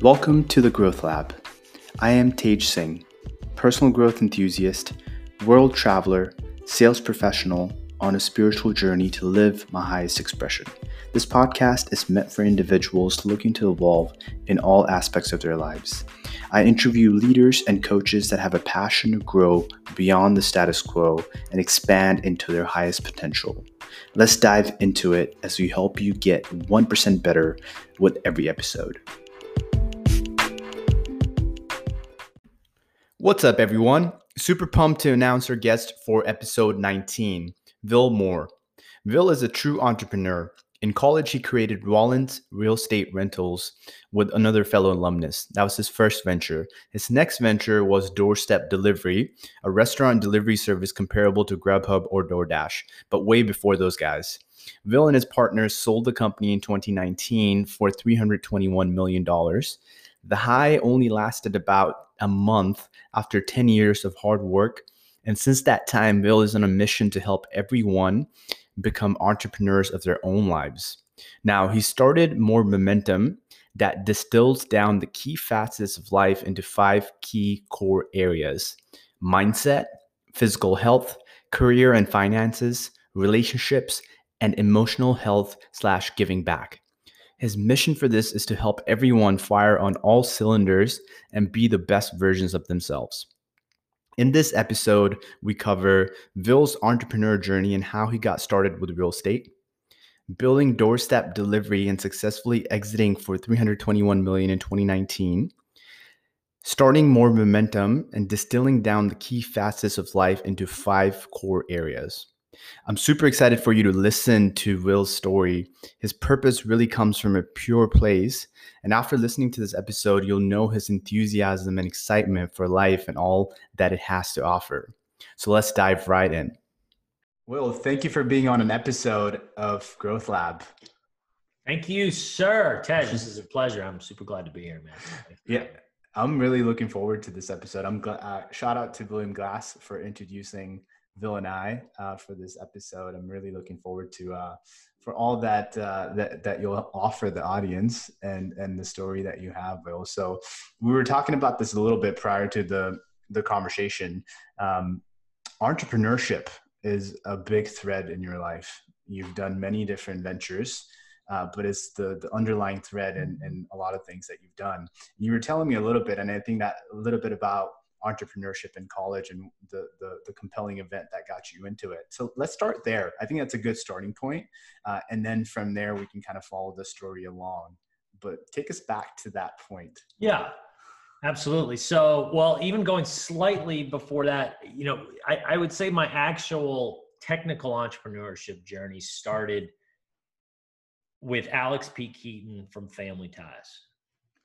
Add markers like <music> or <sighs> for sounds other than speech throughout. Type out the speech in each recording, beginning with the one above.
Welcome to the Growth Lab. I am Tej Singh, personal growth enthusiast, world traveler, sales professional on a spiritual journey to live my highest expression. This podcast is meant for individuals looking to evolve in all aspects of their lives. I interview leaders and coaches that have a passion to grow beyond the status quo and expand into their highest potential. Let's dive into it as we help you get 1% better with every episode. What's up, everyone? Super pumped to announce our guest for episode 19, Will Moore. Will is a true entrepreneur. In college, he created Rollins Real Estate Rentals with another fellow alumnus. That was his first venture. His next venture was Doorstep Delivery, a restaurant delivery service comparable to Grubhub or DoorDash, but way before those guys. Vil and his partners sold the company in 2019 for $321 million. The high only lasted about a month after 10 years of hard work. And since that time, Will is on a mission to help everyone become entrepreneurs of their own lives. Now, he started Moore Momentum that distills down the key facets of life into five key core areas mindset, physical health, career and finances, relationships, and emotional health slash giving back. His mission for this is to help everyone fire on all cylinders and be the best versions of themselves. In this episode, we cover Will's entrepreneur journey and how he got started with real estate, building doorstep delivery and successfully exiting for 321 million in 2019, starting moore momentum and distilling down the key facets of life into five core areas. I'm super excited for you to listen to Will's story. His purpose really comes from a pure place. And after listening to this episode, you'll know his enthusiasm and excitement for life and all that it has to offer. So let's dive right in. Will, thank you for being on an episode of Growth Lab. Thank you, sir. Ted, this is a pleasure. I'm super glad to be here, man. Yeah. I'm really looking forward to this episode. I'm glad, uh, shout out to William Glass for introducing Will and I uh, for this episode. I'm really looking forward to uh, for all that uh, that that you'll offer the audience and and the story that you have, Will. So we were talking about this a little bit prior to the the conversation. Um, entrepreneurship is a big thread in your life. You've done many different ventures. Uh, but it's the, the underlying thread and, and a lot of things that you've done. You were telling me a little bit, and I think that a little bit about entrepreneurship in college and the, the, the compelling event that got you into it. So let's start there. I think that's a good starting point. Uh, and then from there, we can kind of follow the story along. But take us back to that point. Yeah, absolutely. So, well, even going slightly before that, you know, I, I would say my actual technical entrepreneurship journey started with Alex P. Keaton from Family Ties.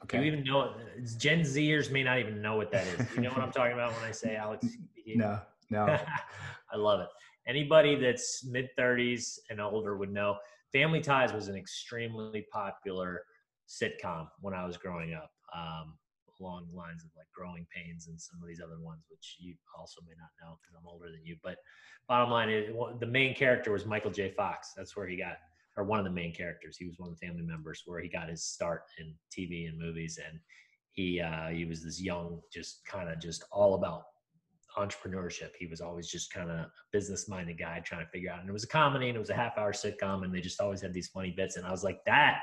Okay. Do you even know it? Gen Zers may not even know what that is. You know what I'm <laughs> talking about when I say Alex? no, no. <laughs> I love it. Anybody that's mid 30s and older would know Family Ties was an extremely popular sitcom when I was growing up, um, along the lines of like Growing Pains and some of these other ones, which you also may not know because I'm older than you. But bottom line is, the main character was Michael J. Fox. That's where he got or one of the main characters. He was one of the family members where he got his start in TV and movies, and he uh, he was this young, just kind of just all about entrepreneurship. He was always just kind of a business minded guy trying to figure out. And it was a comedy and it was a half hour sitcom, and they just always had these funny bits. And I was like, that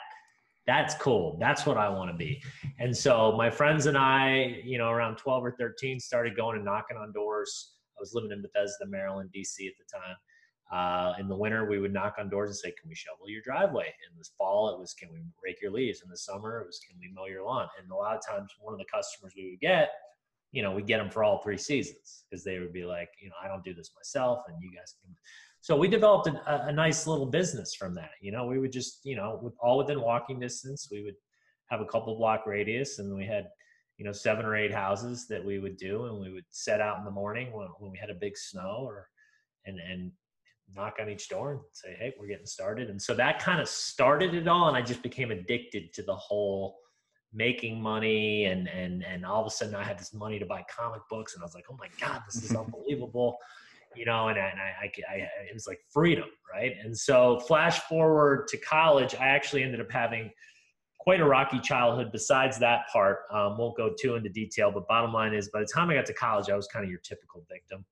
that's cool. That's what I want to be. And so my friends and I, you know, around 12 or 13, started going and knocking on doors. I was living in Bethesda, Maryland, DC at the time. Uh, in the winter, we would knock on doors and say, "Can we shovel your driveway?" In the fall, it was, "Can we rake your leaves?" In the summer, it was, "Can we mow your lawn?" And a lot of times, one of the customers we would get, you know, we get them for all three seasons because they would be like, you know, I don't do this myself, and you guys can. So we developed a, a nice little business from that. You know, we would just, you know, with, all within walking distance, we would have a couple block radius, and we had you know seven or eight houses that we would do and we would set out in the morning when, when we had a big snow or and and knock on each door and say, "Hey, we're getting started." And so that kind of started it all, and I just became addicted to the whole making money and and and all of a sudden I had this money to buy comic books, and I was like, "Oh my god, this is <laughs> unbelievable." You know, and, I, and I, I, I, it was like freedom, right? And so, flash forward to college, I actually ended up having quite a rocky childhood. Besides that part, um, won't go too into detail. But bottom line is, by the time I got to college, I was kind of your typical victim.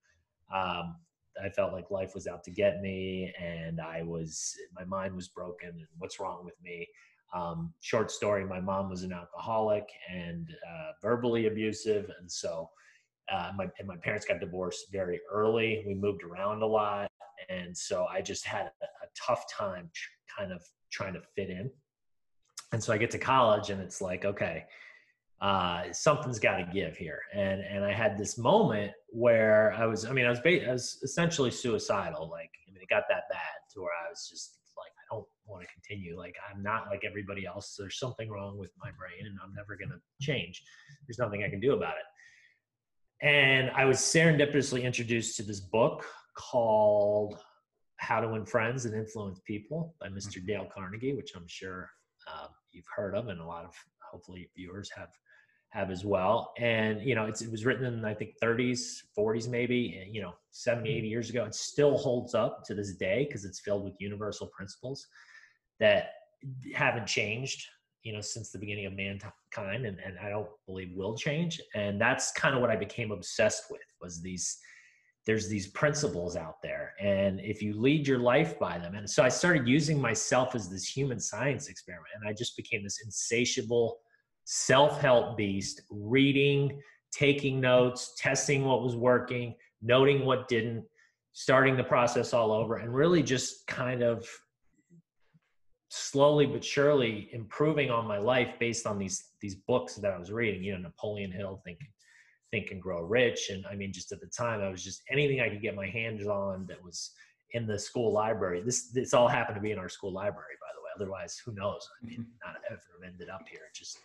Um, I felt like life was out to get me, and I was my mind was broken. And what's wrong with me? Um, short story: My mom was an alcoholic and uh, verbally abusive, and so uh, my and my parents got divorced very early. We moved around a lot, and so I just had a, a tough time, kind of trying to fit in and so I get to college and it's like, okay, uh, something's got to give here. And and I had this moment where I was, I mean, I was, ba- I was essentially suicidal. Like, I mean, it got that bad to where I was just like, I don't want to continue. Like, I'm not like everybody else. There's something wrong with my brain, and I'm never gonna change. There's nothing I can do about it. And I was serendipitously introduced to this book called How to Win Friends and Influence People by Mr. Dale Carnegie, which I'm sure um, you've heard of, and a lot of hopefully viewers have have as well. And you know, it was written in I think 30s, 40s, maybe eh, you know, 70, mm-hmm. 80 years ago. It still holds up to this day because it's filled with universal principles that haven't changed you know since the beginning of mankind and, and i don't believe will change and that's kind of what i became obsessed with was these there's these principles out there and if you lead your life by them and so i started using myself as this human science experiment and i just became this insatiable self-help beast reading taking notes testing what was working noting what didn't starting the process all over and really just kind of slowly but surely improving on my life based on these these books that i was reading you know napoleon hill thinking Think and Grow Rich. And I mean, just at the time, I was just anything I could get my hands on that was in the school library. This this all happened to be in our school library, by the way. Otherwise, who knows? I mean, mm-hmm. not ever ended up here. Just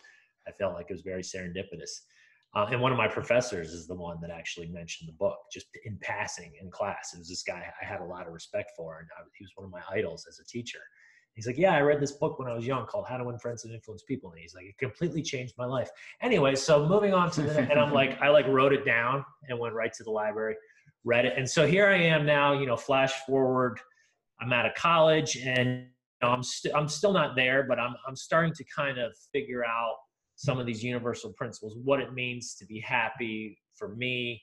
I felt like it was very serendipitous. Uh, and one of my professors is the one that actually mentioned the book just in passing in class. It was this guy I had a lot of respect for, and I, he was one of my idols as a teacher. He's like, yeah, I read this book when I was young called How to Win Friends and Influence People. And he's like, it completely changed my life. Anyway, so moving on to the, and I'm like, I like wrote it down and went right to the library, read it. And so here I am now, you know, flash forward, I'm out of college and you know, I'm, st- I'm still not there, but I'm, I'm starting to kind of figure out some of these universal principles, what it means to be happy for me,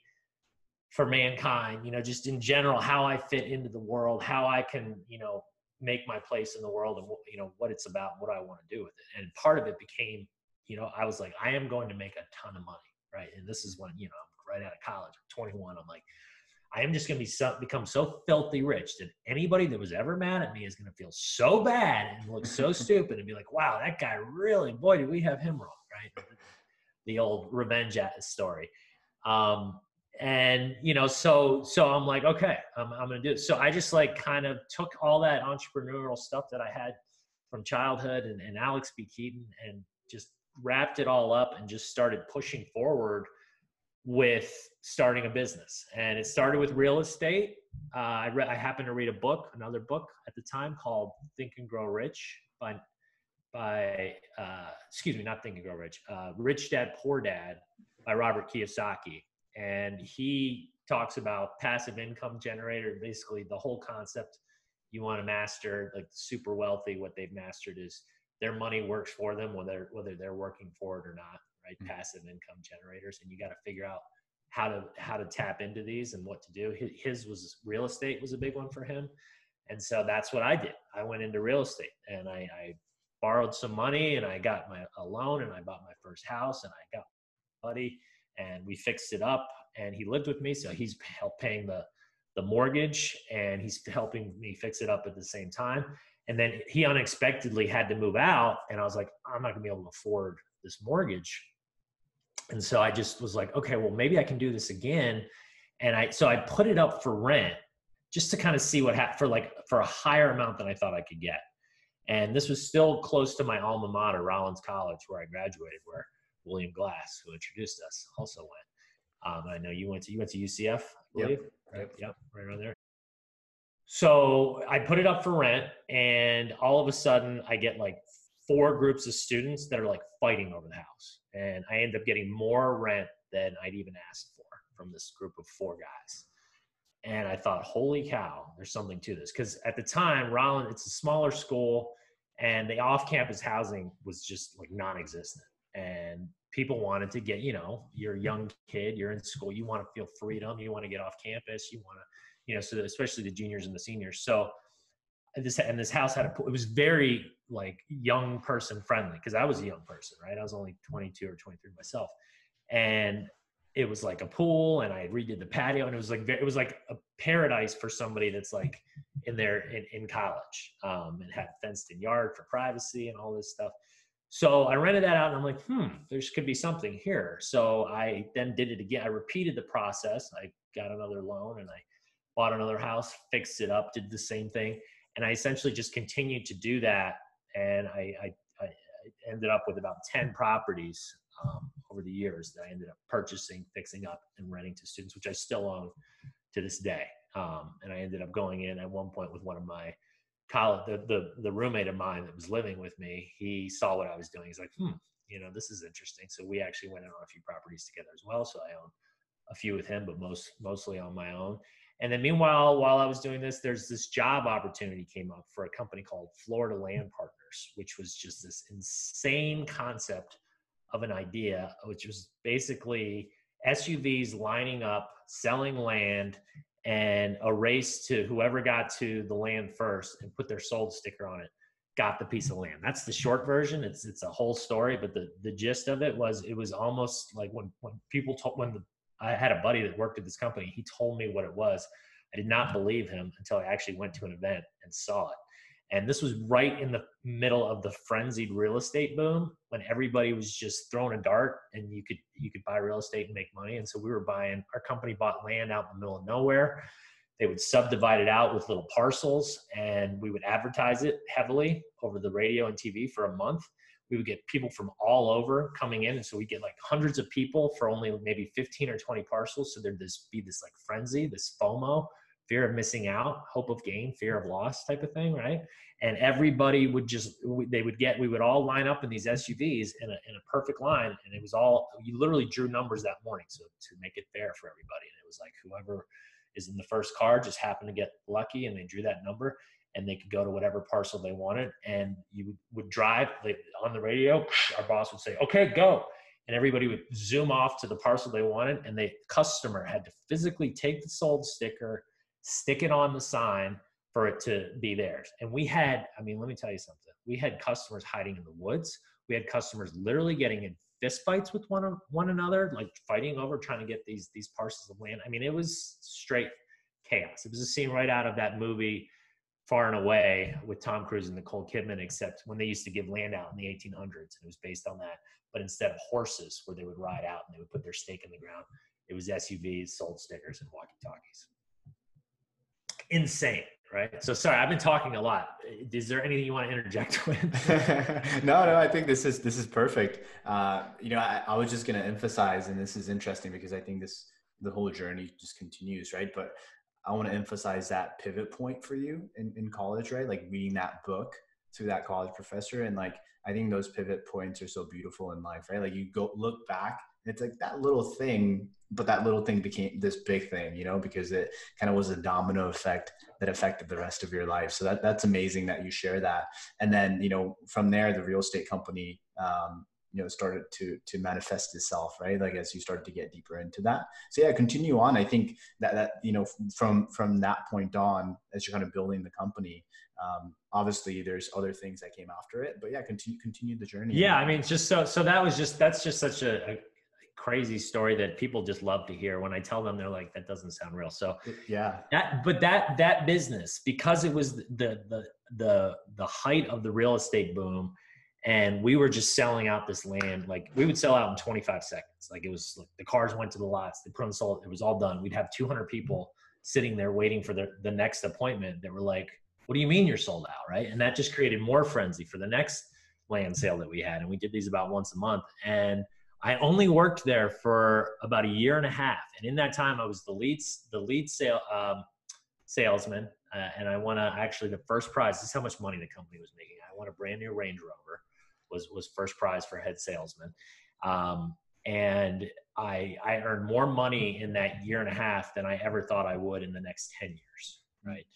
for mankind, you know, just in general, how I fit into the world, how I can, you know, make my place in the world and you know what it's about what i want to do with it. And part of it became you know i was like i am going to make a ton of money right? And this is when you know i'm right out of college i'm 21 i'm like i am just going to be so, become so filthy rich that anybody that was ever mad at me is going to feel so bad and look so <laughs> stupid and be like wow that guy really boy did we have him wrong right the old revenge story. Um, and you know so so i'm like okay i'm, I'm gonna do it. So i just like kind of took all that entrepreneurial stuff that i had from childhood and, and alex P. Keaton and just wrapped it all up and just started pushing forward with starting a business. And it started with real estate. Uh, I, re- I happened to read a book another book at the time called think and grow rich by by uh, excuse me not think and grow rich uh, rich dad poor dad by robert kiyosaki. And he talks about passive income generator basically the whole concept you want to master like super wealthy what they've mastered is their money works for them whether whether they're working for it or not right? Mm-hmm. passive income generators and you got to figure out how to how to tap into these and what to do. His was real estate was a big one for him. And so that's what i did. I went into real estate and i, I borrowed some money and i got my a loan and i bought my first house and i got buddy and we fixed it up and he lived with me so he's <laughs> helped paying the the mortgage and he's <laughs> helping me fix it up at the same time. And then he unexpectedly had to move out and i was like i'm not going to be able to afford this mortgage. And so i just was like okay well maybe i can do this again. And i so i put it up for rent just to kind of see what happened for like for a higher amount than i thought i could get and this was still close to my alma mater rollins college where i graduated where William Glass, who introduced us, also went. Um, I know you went to you went to UCF, I believe. Yep. Right, yep, right around there. So I put it up for rent, and all of a sudden I get like four groups of students that are like fighting over the house, and I end up getting more rent than I'd even asked for from this group of four guys. And I thought, holy cow, there's something to this. Because at the time, Rollins, it's a smaller school and the off-campus housing was just like non-existent. And people wanted to get you know you're a young kid you're in school you want to feel freedom you want to get off campus you want to you know so especially the juniors and the seniors. So this and this house had a it was very like young person friendly because i was a young person right? I was only 22 or 23 myself. And it was like a pool and i redid the patio and it was like it was like a paradise for somebody that's like in there in, in college um, and had fenced in yard for privacy and all this stuff so i rented that out and i'm like hmm there could be something here so i then did it again i repeated the process i got another loan and i bought another house fixed it up did the same thing and I essentially just continued to do that. And I, I, I ended up with about 10 properties um, over the years that I ended up purchasing, fixing up, and renting to students, which I still own to this day. Um, and I ended up going in at one point with one of my college, the, the, the roommate of mine that was living with me. He saw what I was doing. He's like, hmm, you know, this is interesting. So we actually went in on a few properties together as well. So I own a few with him, but most mostly on my own. And then meanwhile, while I was doing this, there's this job opportunity came up for a company called Florida Land Partners, which was just this insane concept of an idea, which was basically SUVs lining up, selling land, and a race to whoever got to the land first and put their sold sticker on it got the piece of land. That's the short version. It's it's a whole story, but the the gist of it was it was almost like when when people told when the I had a buddy that worked at this company. He told me what it was. I did not believe him until I actually went to an event and saw it. And this was right in the middle of the frenzied real estate boom when everybody was just throwing a dart and you could you could buy real estate and make money. And so we were buying our company bought land out in the middle of nowhere. They would subdivide it out with little parcels and we would advertise it heavily over the radio and TV for a month we would get people from all over coming in and so we get like hundreds of people for only maybe 15 or 20 parcels so there'd this be this like frenzy this fomo fear of missing out hope of gain fear of loss type of thing right and everybody would just they would get we would all line up in these suvs in a, in a perfect line and it was all you literally drew numbers that morning so to make it fair for everybody and it was like whoever is in the first car just happened to get lucky and they drew that number and they could go to whatever parcel they wanted. And you would drive on the radio. Our boss would say, "Okay, go," and everybody would zoom off to the parcel they wanted. And the customer had to physically take the sold sticker, stick it on the sign for it to be theirs. And we had, I mean, let me tell you something. We had customers hiding in the woods. We had customers literally getting in fistfights with one one another, like fighting over trying to get these these parcels of land. I mean, it was straight chaos. It was a scene right out of that movie far and away with Tom Cruise and Nicole Kidman, except when they used to give land out in the 1800s, and it was based on that. But instead of horses, where they would ride out and they would put their stake in the ground, it was SUVs, sold stickers, and walkie talkies. Insane, right? So sorry, I've been talking a lot. Is there anything you want to interject <laughs> with? <laughs> no, no, I think this is this is perfect. Uh, you know, I, I was just going to emphasize, and this is interesting because I think this the whole journey just continues, right? But I want to emphasize that pivot point for you in, in college, right? Like reading that book to that college professor. And like, I think those pivot points are so beautiful in life, right? Like you go look back, it's like that little thing, but that little thing became this big thing, you know, because it kind of was a domino effect that affected the rest of your life. So that that's amazing that you share that. And then, you know, from there, the real estate company, um, you know started to to manifest itself right like as you started to get deeper into that so yeah continue on i think that that you know from from that point on as you're kind of building the company um, obviously there's other things that came after it but yeah continue continue the journey yeah i mean just so so that was just that's just such a, a crazy story that people just love to hear. When i tell them they're like that doesn't sound real. So yeah. that but that that business because it was the the the the height of the real estate boom and we were just selling out this land like we would sell out in 25 seconds. Like it was like the cars went to the lots they put on sold it was all done. We'd have 200 people sitting there waiting for the, the next appointment that were like what do you mean you're sold out? Right? And that just created more frenzy for the next land sale that we had and we did these about once a month and i only worked there for about a year and a half and in that time i was the lead the lead sale um, salesman uh, and i won a, actually the first prize this is how much money the company was making i won a brand new range rover was was first prize for head salesman. Um, and I I earned more money in that year and a half than I ever thought I would in the next ten years, right?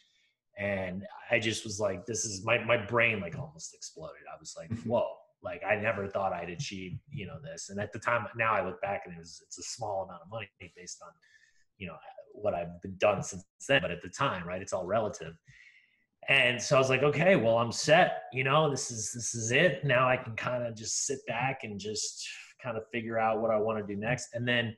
and I just was like, this is my my brain like almost exploded. I was like, whoa. Like I never thought I'd achieve, you know, this. And at the time, now I look back and it was it's a small amount of money based on, you know, what I've been done since then. But at the time, right, it's all relative. And so I was like, okay, well, I'm set. You know, this is this is it. Now I can kind of just sit back and just kind of figure out what I want to do next. And then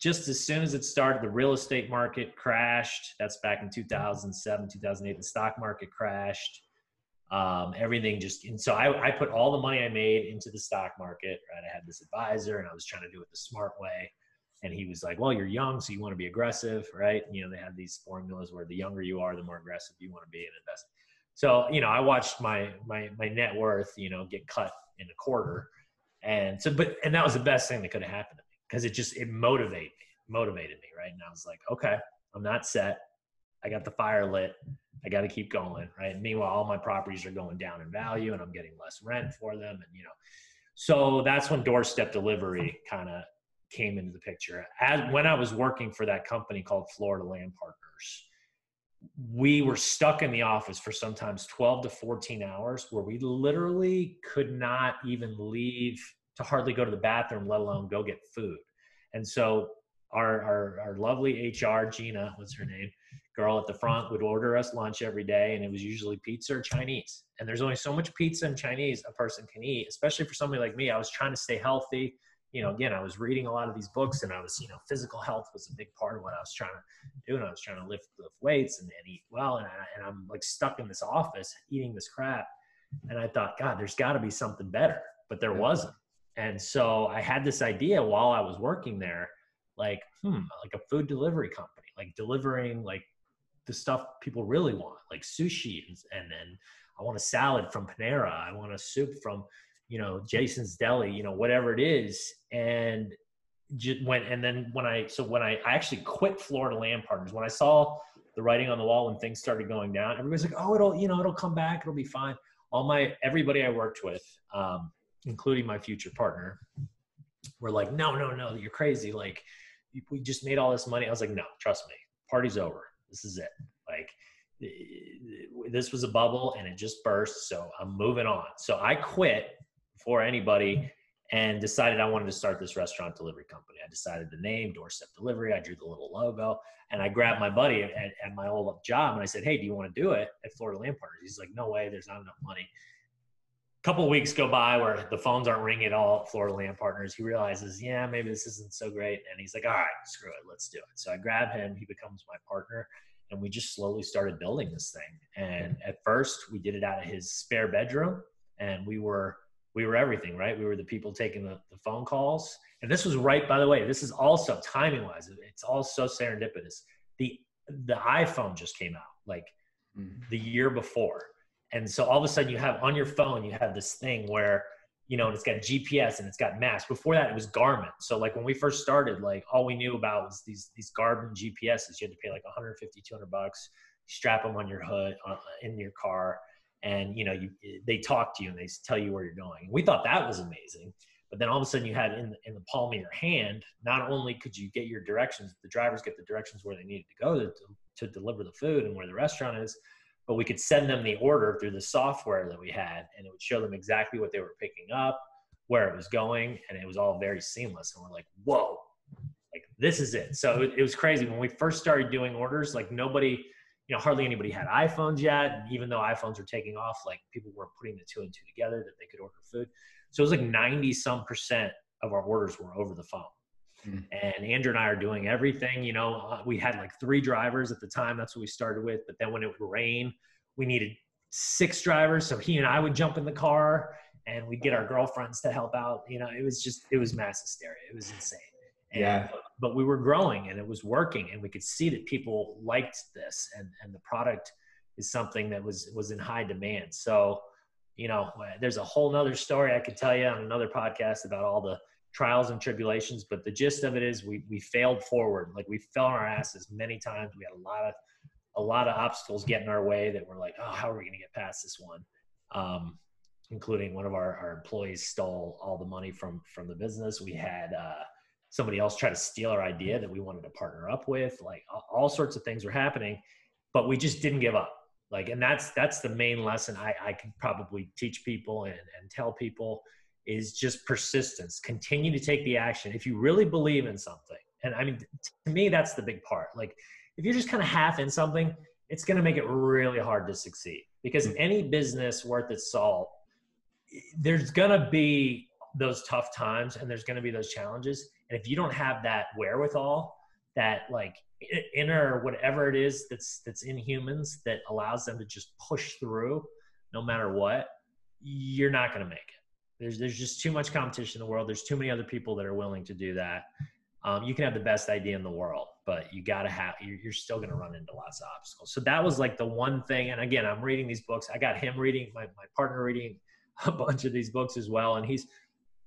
just as soon as it started, the real estate market crashed. That's back in 2007, 2008. The stock market crashed. Um, everything just, and so I, I put all the money I made into the stock market, right? I had this advisor and I was trying to do it the smart way. And he was like, well, you're young, so you want to be aggressive, right? You know, they have these formulas where the younger you are, the more aggressive you want to be and invest. So, you know, I watched my, my, my net worth, you know, get cut in a quarter. And so, but, and that was the best thing that could have happened to me because it just, it motivated me, motivated me, right? And I was like, okay, I'm not set. I got the fire lit. I got to keep going, right? Meanwhile, all my properties are going down in value, and I'm getting less rent for them, and you know, so that's when doorstep delivery kind of came into the picture. As when I was working for that company called Florida Land Partners, we were stuck in the office for sometimes 12 to 14 hours, where we literally could not even leave to hardly go to the bathroom, let alone go get food. And so our, our, our lovely HR, Gina, what's her name? Girl at the front would order us lunch every day, and it was usually pizza or Chinese. And there's only so much pizza and Chinese a person can eat, especially for somebody like me. I was trying to stay healthy. You know, again, I was reading a lot of these books, and I was, you know, physical health was a big part of what I was trying to do. And I was trying to lift, lift weights and, and eat well. And, I, and I'm like stuck in this office eating this crap. And I thought, God, there's got to be something better, but there wasn't. And so I had this idea while I was working there like hmm like a food delivery company like delivering like the stuff people really want like sushi and and then i want a salad from panera. I want a soup from you know jason's deli you know whatever it is. And just went and then when i so when i, I actually quit florida land partners when i saw the writing on the wall when things started going down everybody's like oh it'll you know it'll come back. It'll be fine. All my everybody i worked with um, including my future partner were like no no no you're crazy. Like we just made all this money. I was like, no, trust me, party's over. This is it. Like eh, this was a bubble and it just burst. So I'm moving on. So I quit before anybody and decided I wanted to start this restaurant delivery company. I decided the name, Doorstep Delivery. I drew the little logo and I grabbed my buddy at, at my old job and I said, Hey, do you want to do it at Florida Land Partners? He's like, No way, there's not enough money couple of weeks go by where the phones aren't ringing at all at Florida Land Partners. He realizes, yeah, maybe this isn't so great. And he's like, all right, screw it, let's do it. So I grab him, he becomes my partner, and we just slowly started building this thing. And at first, we did it out of his spare bedroom, and we were we were everything, right? We were the people taking the, the phone calls. And this was right, by the way, this is also timing wise, it's all so serendipitous. The the iPhone just came out like mm-hmm. the year before and so all of a sudden you have on your phone, you have this thing where, you know, it's got GPS and it's got maps. Before that, it was Garmin. So like when we first started, like all we knew about was these these Garmin GPSs. You had to pay like 150, 200 bucks. strap them on your hood uh, in your car, and you know you they talk to you and they tell you where you're going. We thought that was amazing. But then all of a sudden you had in the, in the palm of your hand, not only could you get your directions, the drivers get the directions where they needed to go to, to deliver the food and where the restaurant is, but we could send them the order through the software that we had and it would show them exactly what they were picking up where it was going and it was all very seamless. And we're like whoa. Like this is it. So it, was crazy. When we first started doing orders like nobody you know hardly anybody had iphones yet even though iphones were taking off like people were putting the two and two together that they could order food. So it was like 90 some percent of our orders were over the phone Mm. And Andrew and I are doing everything. You know, uh, we had like three drivers at the time. That's what we started with. But then when it would rain, we needed six drivers. So he and I would jump in the car and we'd get our girlfriends to help out. You know, it was just, it was mass hysteria. It was insane. And, yeah. But we were growing and it was working and we could see that people liked this and, and the product is something that was, was in high demand. So, you know, there's a whole nother story I could tell you on another podcast about all the trials and tribulations, but the gist of it is we we failed forward. Like we fell on our asses many times. We had a lot of a lot of obstacles get in our way that we're like, oh, how are we going to get past this one? Um, including one of our, our employees stole all the money from from the business. We had uh, somebody else try to steal our idea that we wanted to partner up with. Like all, all sorts of things were happening, but we just didn't give up. Like, and that's that's the main lesson I, I could probably teach people and, and tell people is just persistence. Continue to take the action. If you really believe in something, and I mean, to me, that's the big part. Like, if you're just kind of half in something, it's going to make it really hard to succeed because mm-hmm. any business worth its salt, there's going to be those tough times and there's going to be those challenges. And if you don't have that wherewithal, that like inner whatever it is that's that's in humans that allows them to just push through no matter what, you're not going to make it. There's there's just too much competition in the world. There's too many other people that are willing to do that. Um, you can have the best idea in the world, but you got to have you're, you're still to run into lots of obstacles. So that was like the one thing. And again, I'm reading these books. I got him reading my my partner reading <laughs> a bunch of these books as well, and he's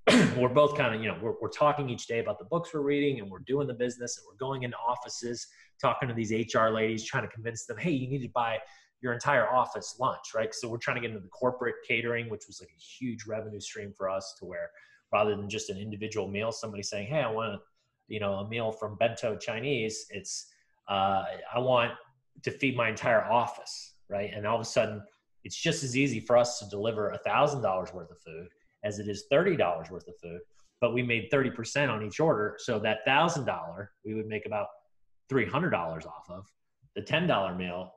<clears throat> we're both kind of you know we're, we're talking each day about the books we're reading and we're doing the business and we're going into offices talking to these hr ladies trying to convince them hey you need to buy your entire office lunch right so we're trying to get into the corporate catering which was like a huge revenue stream for us to where rather than just an individual meal somebody saying hey i want a, you know a meal from bento chinese it's uh, i want to feed my entire office right and all of a sudden it's just as easy for us to deliver a thousand dollars worth of food as it is $30 worth of food, but we made 30% on each order. So that $1,000 we would make about $300 off of. The $10 meal,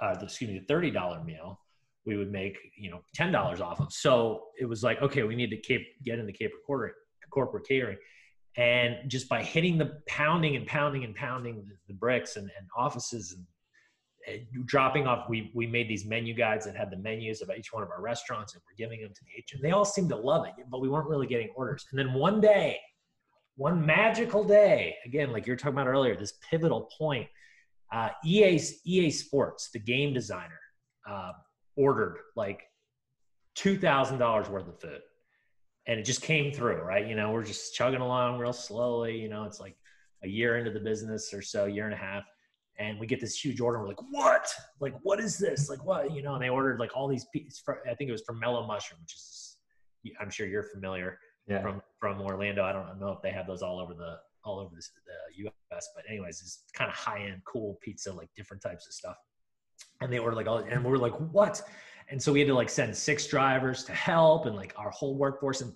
uh, excuse me, the $30 meal, we would make, you know, $10 off of. So it was like, okay, we need to keep, get in the corporate, corporate catering. And just by hitting the pounding and pounding and pounding the, bricks and, and offices and dropping off we we made these menu guides that had the menus of each one of our restaurants and we're giving them to the agent they all seemed to love it but we weren't really getting orders and then one day one magical day again like you're talking about earlier this pivotal point uh, ea ea sports the game designer uh, ordered like $2000 worth of food and it just came through right you know we're just chugging along real slowly you know it's like a year into the business or so year and a half and we get this huge order. We're like, what? Like, what is this? Like, what? You know, and they ordered like all these pieces. For, I think it was from Mellow Mushroom, which is, I'm sure you're familiar yeah. from from Orlando. I don't know if they have those all over the all over the, the U.S. But anyways, it's kind of high end, cool pizza, like different types of stuff. And they ordered like all, and we are like, what? And so we had to like send six drivers to help, and like our whole workforce, and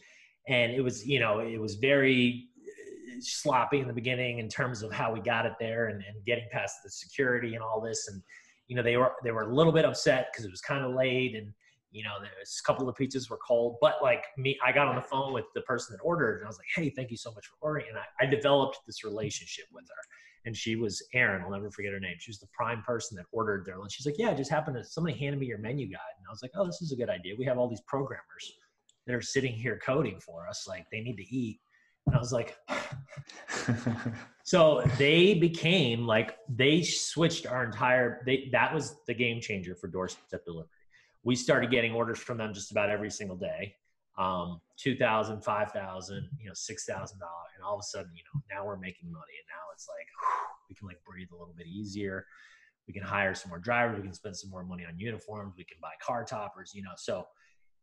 and it was you know it was very uh, sloppy in the beginning in terms of how we got it there and, and getting past the security and all this. And, you know, they were, they were a little bit upset because it was kind of late and, you know, there's a couple of pizzas were cold, but like me, I got on the phone with the person that ordered and I was like, Hey, thank you so much for ordering. And I, I developed this relationship with her and she was Erin. I'll never forget her name. She was the prime person that ordered their lunch. She's like, yeah, it just happened to somebody handed me your menu guide. And I was like, oh, this is a good idea. We have all these programmers that are sitting here coding for us. Like they need to eat. And I was like, <laughs> so they became like, they switched our entire, they, that was the game changer for doorstep delivery. We started getting orders from them just about every single day. Um, 2000, 5000, you know, $6,000. And all of a sudden, you know, now we're making money. And now it's like, whew, we can like breathe a little bit easier. We can hire some more drivers. We can spend some more money on uniforms. We can buy car toppers, you know, so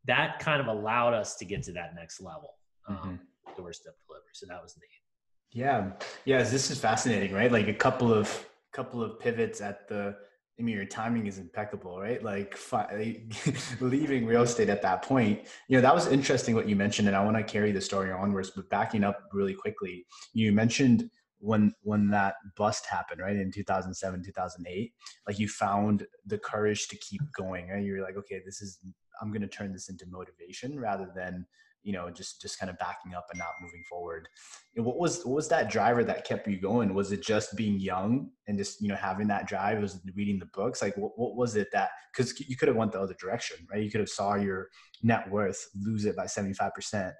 that kind of allowed us to get to that next level. Um, mm-hmm doorstep delivery. So that was neat. Yeah, yeah. This is fascinating, right? Like a couple of couple of pivots at the. I mean, your timing is impeccable, right? Like <laughs> leaving real estate at that point. You know, that was interesting what you mentioned, and I want to carry the story onwards. But backing up really quickly, you mentioned when when that bust happened right in 2007 2008 like you found the courage to keep going right you're like okay this is i'm going to turn this into motivation rather than you know just just kind of backing up and not moving forward. And what was what was that driver that kept you going? Was it just being young and just you know having that drive? Was reading the books? Like what, what was it that because you could have went the other direction right? You could have saw your net worth lose it by 75%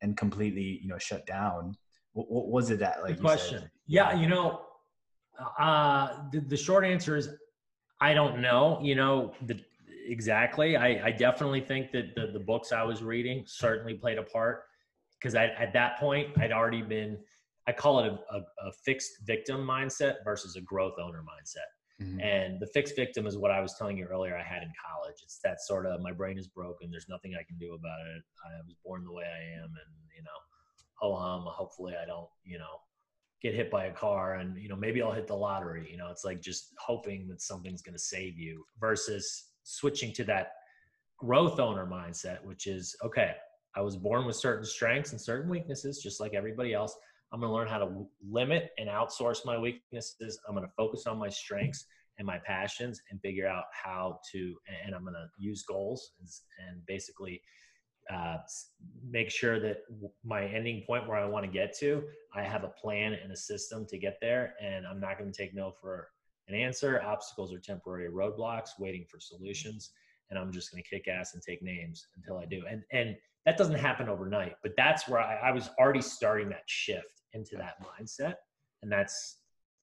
and completely you know shut down. What, what was it that like question said? yeah you know uh the, the short answer is i don't know. You know the exactly. I, I definitely think that the, the books I was reading certainly played a part because I, at that point I'd already been, I call it a, a, a fixed victim mindset versus a growth owner mindset. Mm-hmm. And the fixed victim is what I was telling you earlier I had in college. It's that sort of my brain is broken. There's nothing I can do about it. I was born the way I am and, you know, ho hum, hopefully I don't, you know, get hit by a car and you know maybe I'll hit the lottery. You know, it's like just hoping that something's going to save you versus switching to that growth owner mindset, which is okay. I was born with certain strengths and certain weaknesses, just like everybody else. I'm going to learn how to limit and outsource my weaknesses. I'm going to focus on my strengths and my passions and figure out how to, and I'm going to use goals and, and basically uh, make sure that my ending point where I want to get to, I have a plan and a system to get there. And I'm not going to take no for an answer. Obstacles are temporary roadblocks waiting for solutions. And I'm just going to kick ass and take names until I do. And, and that doesn't happen overnight, but that's where I, I was already starting that shift into that mindset. And that's,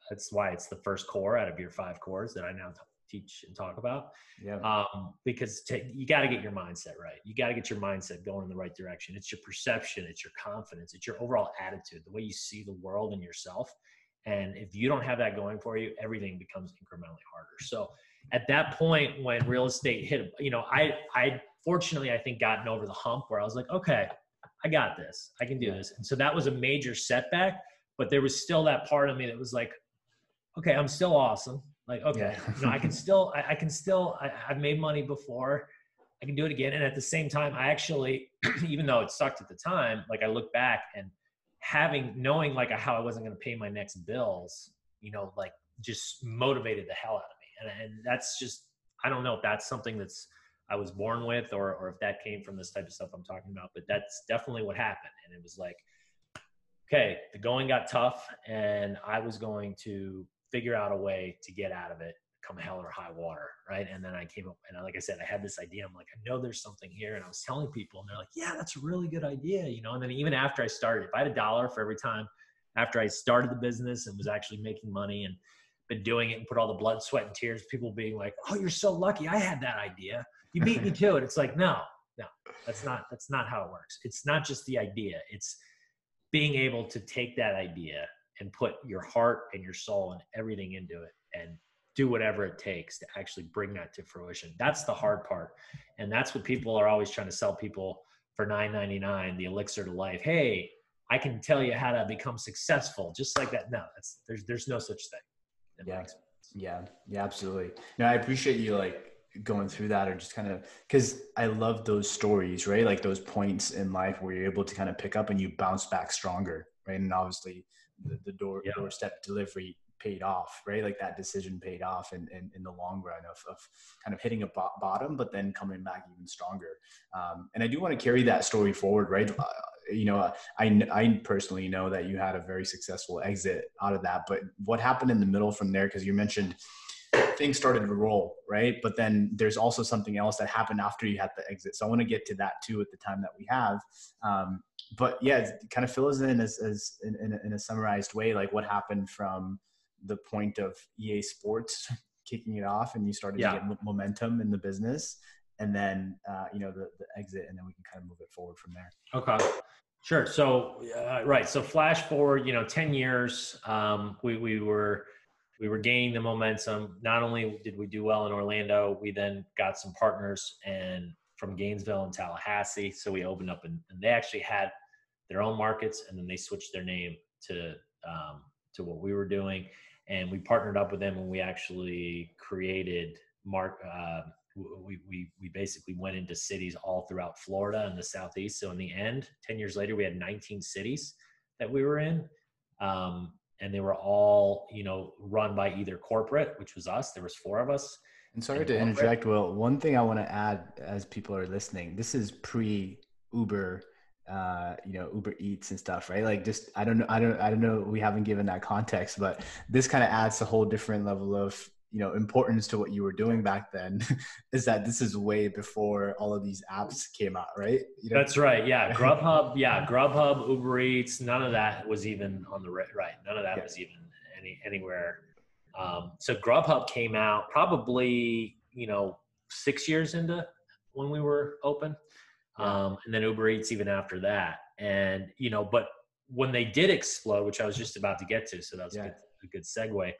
that's why it's the first core out of your five cores that I now teach and talk about. Yeah. Um, because to, you got to get your mindset right. You got to get your mindset going in the right direction. It's your perception, it's your confidence, it's your overall attitude, the way you see the world and yourself. And if you don't have that going for you, everything becomes incrementally harder. So at that point, when real estate hit, you know, I, I fortunately, I think gotten over the hump where I was like, okay, I got this, I can do this. And so that was a major setback, but there was still that part of me that was like, okay, I'm still awesome. Like, okay, yeah. you know, I can still, I, I can still, I, I've made money before. I can do it again. And at the same time, I actually, <clears throat> even though it sucked at the time, like I look back and having, knowing like how I wasn't going to pay my next bills, you know, like just motivated the hell out of me. And, and that's just, I don't know if that's something that's I was born with or, or if that came from this type of stuff I'm talking about, but that's definitely what happened. And it was like, okay, the going got tough and I was going to figure out a way to get out of it come hell or high water right? And then i came up and like i said i had this idea. I'm like i know there's something here and i was telling people and they're like yeah that's a really good idea you know? And then even after i started if i had a dollar for every time after i started the business and was actually making money and been doing it and put all the blood sweat and tears people being like oh you're so lucky. I had that idea. You beat me <laughs> to it. It's like no no that's not that's not how it works. It's not just the idea. It's being able to take that idea and put your heart and your soul and everything into it and do whatever it takes to actually bring that to fruition. That's the hard part. And that's what people are always trying to sell people for 9.99 the elixir to life. Hey, I can tell you how to become successful just like that. No, that's there's there's no such thing. Yeah. Yeah. Yeah, absolutely. No, I appreciate you like going through that or just kind of because I love those stories, right? Like those points in life where you're able to kind of pick up and you bounce back stronger, right? And obviously the, the door yeah. doorstep delivery paid off, right? Like that decision paid off in, in, in the long run of, of kind of hitting a bo- bottom, but then coming back even stronger. Um, and I do want to carry that story forward, right? Uh, you know, I, I personally know that you had a very successful exit out of that, but what happened in the middle from there? Cause you mentioned things started to roll, right? But then there's also something else that happened after you had the exit. So I want to get to that too at the time that we have. Um, but yeah, kind of fill us in as, as in, in, a, in a summarized way, like what happened from the point of EA Sports <laughs> kicking it off, and you started yeah. to get momentum in the business, and then uh, you know the, the exit, and then we can kind of move it forward from there. Okay. Sure. So, uh, right. So, flash forward, you know, ten years. Um, we we were we were gaining the momentum. Not only did we do well in Orlando, we then got some partners and from Gainesville and Tallahassee. So we opened up, and, and they actually had their own markets, and then they switched their name to um, to what we were doing, and we partnered up with them, and we actually created mark. Uh, we, we we basically went into cities all throughout Florida and the southeast. So in the end, ten years later, we had 19 cities that we were in, um, and they were all you know run by either corporate, which was us. There was four of us. And sorry and to corporate. interject, Will. One thing I want to add as people are listening, this is pre Uber uh, you know Uber Eats and stuff, right? Like just I don't know, I don't I don't know. We haven't given that context, but this kind of adds a whole different level of you know importance to what you were doing back then. <laughs> is that this is way before all of these apps came out, right? You know? That's right. Yeah, <laughs> Grubhub. yeah, Grubhub, Uber Eats. None of that was even on the right. Right. None of that yeah. was even any anywhere. Um, so Grubhub came out probably you know six years into when we were open um, and then Uber Eats even after that. And you know, but when they did explode, which I was just about to get to, so that was yeah. a, good, a good segue.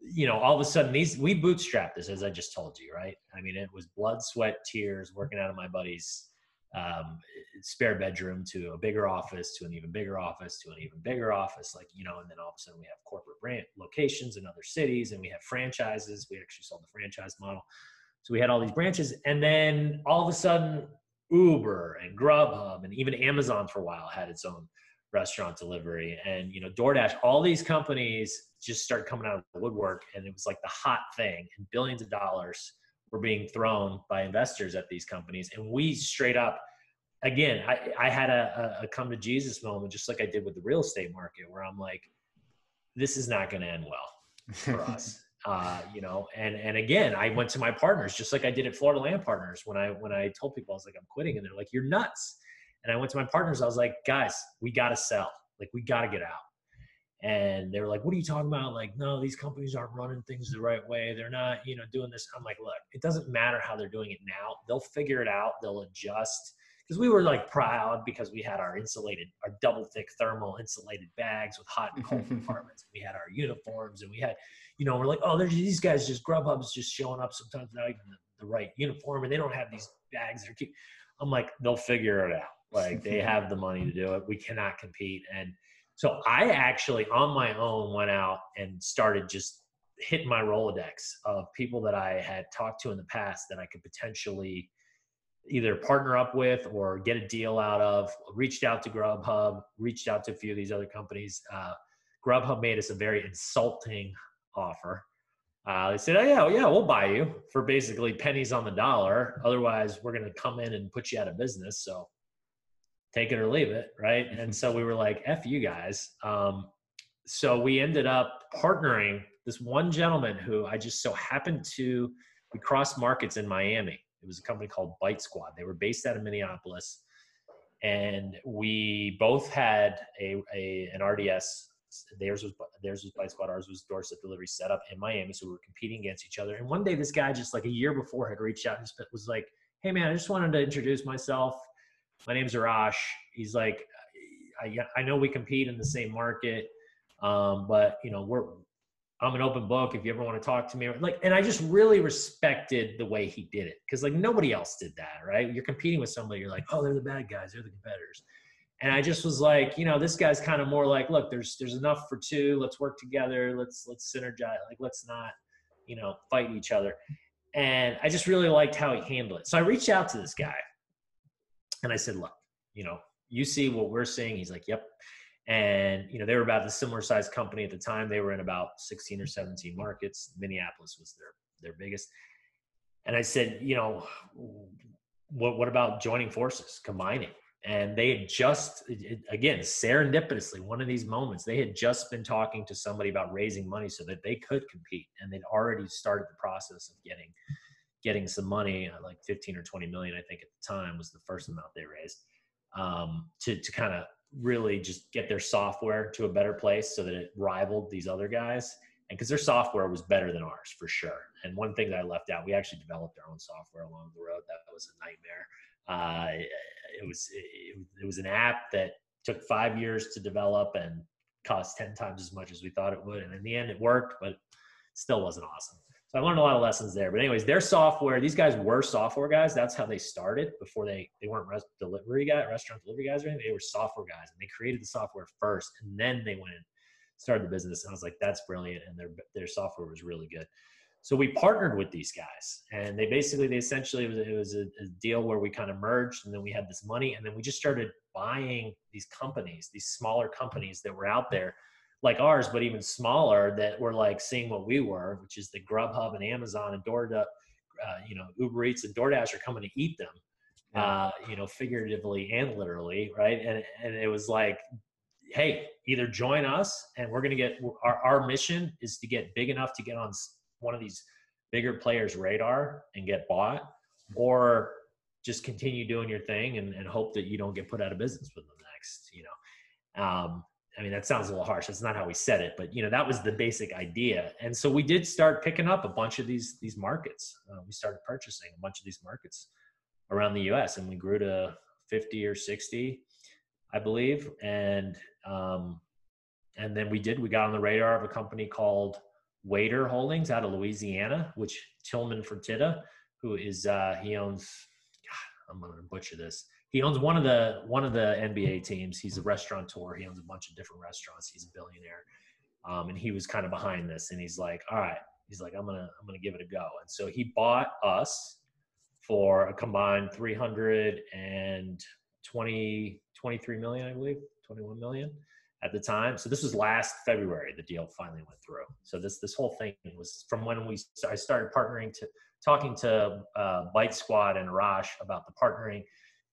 You know, all of a sudden these we bootstrapped this, as I just told you, right? I mean, it was blood, sweat, tears, working out of my buddy's um, spare bedroom to a bigger office to an even bigger office to an even bigger office like you know and then all of a sudden we have corporate brand locations in other cities and we have franchises we actually sold the franchise model so we had all these branches and then all of a sudden uber and grubhub and even amazon for a while had its own restaurant delivery. And you know DoorDash all these companies just started coming out of the woodwork and it was like the hot thing and billions of dollars were being thrown by investors at these companies. And we straight up again I, I had a, a come to Jesus moment just like I did with the real estate market where I'm like this is not going to end well for <laughs> us uh, you know and and again I went to my partners just like I did at Florida Land Partners when I when I told people I was like I'm quitting and they're like you're nuts and I went to my partners. I was like, guys, we got to sell. Like, we got to get out. And they were like, what are you talking about? Like, no, these companies aren't running things the right way. They're not, you know, doing this. I'm like, look, it doesn't matter how they're doing it now. They'll figure it out. They'll adjust. Because we were like proud because we had our insulated, our double thick thermal insulated bags with hot and cold <laughs> compartments. We had our uniforms and we had, you know, we're like, oh, there's these guys just Grubhub's just showing up sometimes not even the, right uniform and they don't have these bags. They're. I'm like, they'll figure it out like they have the money to do it. We cannot compete. And so I actually on my own went out and started just hitting my Rolodex of people that I had talked to in the past that I could potentially either partner up with or get a deal out of. Reached out to Grubhub, reached out to a few of these other companies. Uh, Grubhub made us a very insulting offer. Uh, they said, "Oh yeah, yeah, we'll buy you for basically pennies on the dollar. Otherwise, we're going to come in and put you out of business." So take it or leave it, right? <laughs> And so we were like, "F you guys." Um, so we ended up partnering this one gentleman who I just so happened to we crossed markets in Miami. It was a company called Bite Squad. They were based out of Minneapolis, and we both had a, a an RDS. Theirs was theirs was Bite Squad. Ours was doorstep delivery Setup in Miami. So we were competing against each other. And one day, this guy just like a year before had reached out and was like, "Hey man, I just wanted to introduce myself my name's Arash. He's like, I, I know we compete in the same market, um, but you know, we're, I'm an open book. If you ever want to talk to me, like, and I just really respected the way he did it because like nobody else did that, right? You're competing with somebody, you're like, oh, they're the bad guys, they're the competitors. And I just was like, you know, this guy's kind of more like, look, there's there's enough for two. Let's work together. Let's let's synergize. Like, let's not, you know, fight each other. And I just really liked how he handled it. So I reached out to this guy and I said, look, you know, you see what we're seeing. He's like, yep. And, you know, they were about the similar size company at the time. They were in about 16 or 17 markets. Minneapolis was their, their biggest. And I said, you know, what, what about joining forces, combining? And they had just, again, serendipitously, one of these moments, they had just been talking to somebody about raising money so that they could compete. And they'd already started the process of getting getting some money, uh, like 15 or 20 million, I think at the time was the first amount they raised, um, to, to kind of really just get their software to a better place so that it rivaled these other guys. And because their software was better than ours for sure. And one thing that I left out, we actually developed our own software along the road. That was a nightmare. Uh, it was it, it was an app that took five years to develop and cost 10 times as much as we thought it would. And in the end, it worked, but still wasn't awesome. So I learned a lot of lessons there. But anyways, their software, these guys were software guys. That's how they started before they they weren't delivery guy, restaurant delivery guys or anything. They were software guys, and they created the software first, and then they went and started the business. And I was like, that's brilliant, and their their software was really good. So we partnered with these guys, and they basically they essentially it was, it was a, a deal where we kind of merged, and then we had this money, and then we just started buying these companies, these smaller companies that were out there like ours, but even smaller that were like seeing what we were, which is the Grubhub and Amazon and DoorDash, uh, you know, Uber Eats and DoorDash are coming to eat them, uh, you know, figuratively and literally, right? And and it was like, hey, either join us and we're gonna get our our mission is to get big enough to get on one of these bigger players' radar and get bought, or just continue doing your thing and, and hope that you don't get put out of business within the next, you know. Um, I mean, that sounds a little harsh. That's not how we said it, but you know, that was the basic idea. And so we did start picking up a bunch of these these markets. Uh, we started purchasing a bunch of these markets around the U.S. and we grew to 50 or 60, I believe. And um, and then we did. We got on the radar of a company called Waitr Holdings out of Louisiana, which Tillman Fertitta, who is uh, he owns. God, I'm gonna butcher this. he owns one of the one of the NBA teams. He's a restaurateur. He owns a bunch of different restaurants. He's a billionaire, um, and he was kind of behind this. And he's like, "All right," he's like, "I'm gonna I'm gonna give it a go." And so he bought us for a combined 320 23 million, I believe, 21 million at the time. So this was last February. The deal finally went through. So this this whole thing was from when we I started partnering to talking to uh, Bite Squad and Arash about the partnering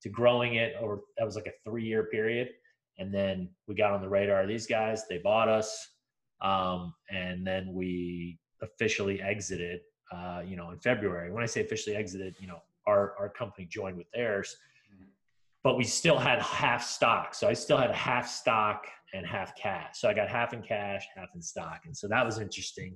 to growing it over that was like a three year period, and then we got on the radar of these guys. They bought us, um, and then we officially exited. Uh, you know, in February. When I say officially exited, you know, our our company joined with theirs but we still had half stock. So I still had half stock and half cash. So I got half in cash, half in stock. And so that was interesting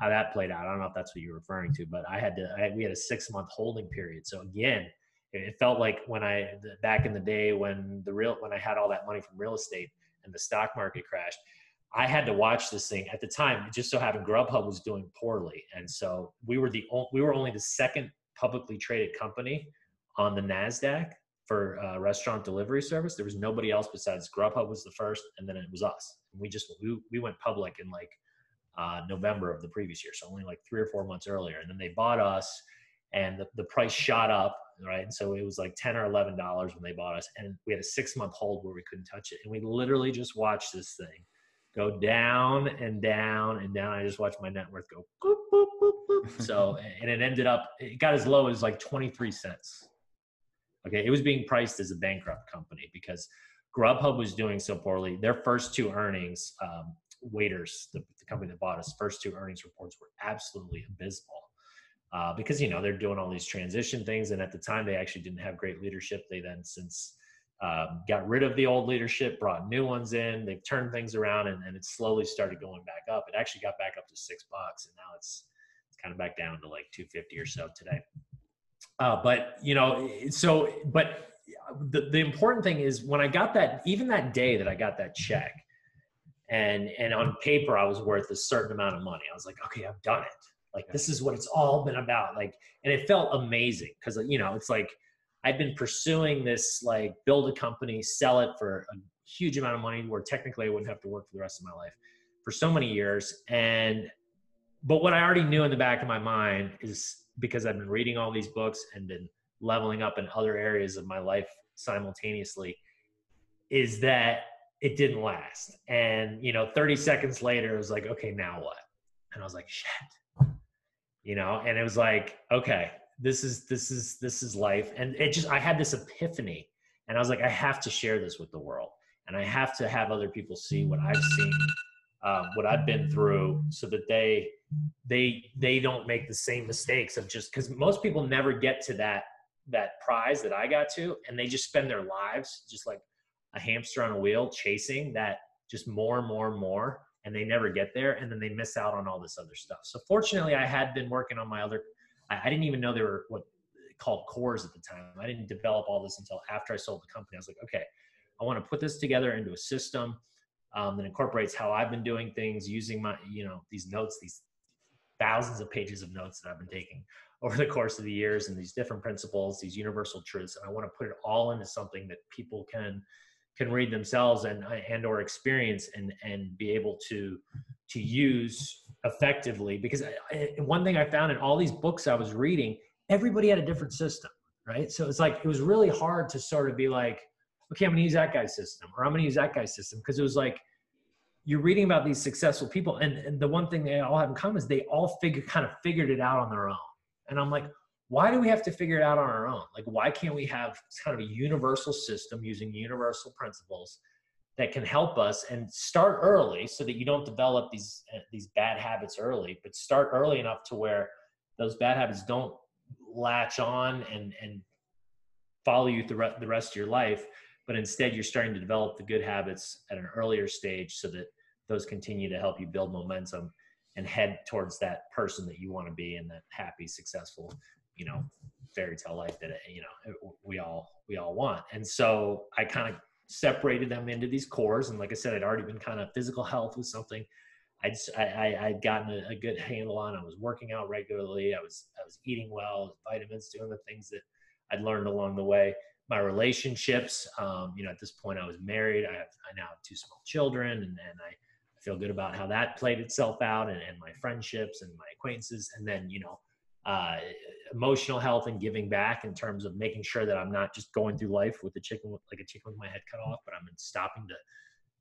how that played out. I don't know if that's what you're referring to, but I had to, I, we had a six month holding period. So again, it felt like when I, back in the day when the real, when I had all that money from real estate and the stock market crashed, I had to watch this thing at the time. Just so happened Grubhub was doing poorly. And so we were the, we were only the second publicly traded company on the NASDAQ for uh, restaurant delivery service. There was nobody else besides Grubhub was the first, and then it was us. And we just we, we went public in like uh, November of the previous year, so only like three or four months earlier. And then they bought us, and the, the price shot up, right? And so it was like ten or eleven dollars when they bought us, and we had a six month hold where we couldn't touch it, and we literally just watched this thing go down and down and down. I just watched my net worth go boop, boop, boop, boop. <laughs> so, and it ended up, it got as low as like 23 cents. Okay, it was being priced as a bankrupt company because Grubhub was doing so poorly. Their first two earnings, um, Waitr's, the, the, company that bought us, first two earnings reports were absolutely abysmal. Uh, because you know they're doing all these transition things, and at the time they actually didn't have great leadership. They then since um, got rid of the old leadership, brought new ones in. They've turned things around, and, and it slowly started going back up. It actually got back up to six bucks, and now it's it's kind of back down to like two fifty or so today. Uh, but you know, so but the, the important thing is when I got that, even that day that I got that check, and and on paper I was worth a certain amount of money. I was like, okay, I've done it. Like this is what it's all been about. Like, and it felt amazing because you know it's like I've been pursuing this like build a company, sell it for a huge amount of money, where technically I wouldn't have to work for the rest of my life for so many years. And but what I already knew in the back of my mind is because I've been reading all these books and been leveling up in other areas of my life simultaneously is that it didn't last. And, you know, 30 seconds later, it was like, okay, now what? And I was like, shit, you know, and it was like, okay, this is, this is, this is life. And it just, I had this epiphany and I was like, I have to share this with the world and I have to have other people see what I've seen um, what I've been through, so that they they they don't make the same mistakes of just because most people never get to that that prize that I got to, and they just spend their lives just like a hamster on a wheel chasing that just more and more and more, and they never get there, and then they miss out on all this other stuff. So fortunately, I had been working on my other. I, I didn't even know they were what called cores at the time. I didn't develop all this until after I sold the company. I was like, okay, I want to put this together into a system um, that incorporates how I've been doing things using my, you know, these notes, these thousands of pages of notes that I've been taking <laughs> over the course of the years and these different principles, these universal truths. And I want to put it all into something that people can can read themselves and uh, and or experience and and be able to to use effectively because I, one thing I found in all these books I was reading everybody had a different system right so it's like it was really hard to sort of be like okay, I'm going to use that guy's system or I'm going to use that guy's system because it was like you're reading about these successful people, and, and the one thing they all have in common is they all figure kind of figured it out on their own. And I'm like, why do we have to figure it out on our own? Like, why can't we have kind of a universal system using universal principles that can help us and start early so that you don't develop these uh, these bad habits early, but start early enough to where those bad habits don't latch on and and follow you throughout the rest of your life but instead you're starting to develop the good habits at an earlier stage so that those continue to help you build momentum and head towards that person that you want to be and that happy successful you know fairy tale life that you know we all we all want and so i kind of separated them into these cores and like i said i'd already been kind of physical health was something I'd, I, I'd gotten a, a good handle on. I was working out regularly. I was, I was eating well, vitamins, doing the things that I'd learned along the way my relationships. Um, you know, at this point, I was married. I have I now have two small children, and, and I feel good about how that played itself out, and, and my friendships and my acquaintances, and then you know, uh, emotional health and giving back in terms of making sure that I'm not just going through life with a chicken like a chicken with my head cut off, but I'm stopping to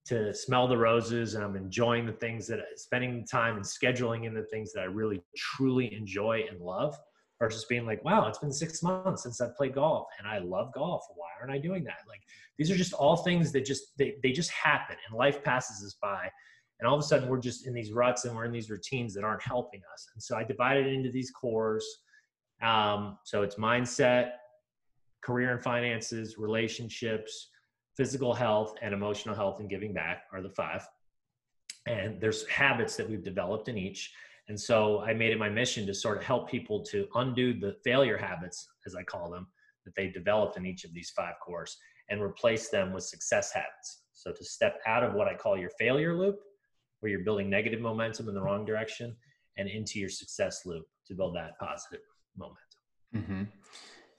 to smell the roses and I'm enjoying the things that spending time and scheduling in the things that I really truly enjoy and love versus being like, wow, it's been six months since I've played golf and I love golf. Why aren't I doing that? Like these are just all things that just they, they just happen and life passes us by. And all of a sudden we're just in these ruts and we're in these routines that aren't helping us. And so I divided it into these cores. Um, so it's mindset, career and finances, relationships, physical health and emotional health and giving back are the five and there's habits that we've developed in each and so i made it my mission to sort of help people to undo the failure habits as i call them that they developed in each of these five cores and replace them with success habits so to step out of what i call your failure loop where you're building negative momentum in the wrong direction and into your success loop to build that positive momentum mm-hmm.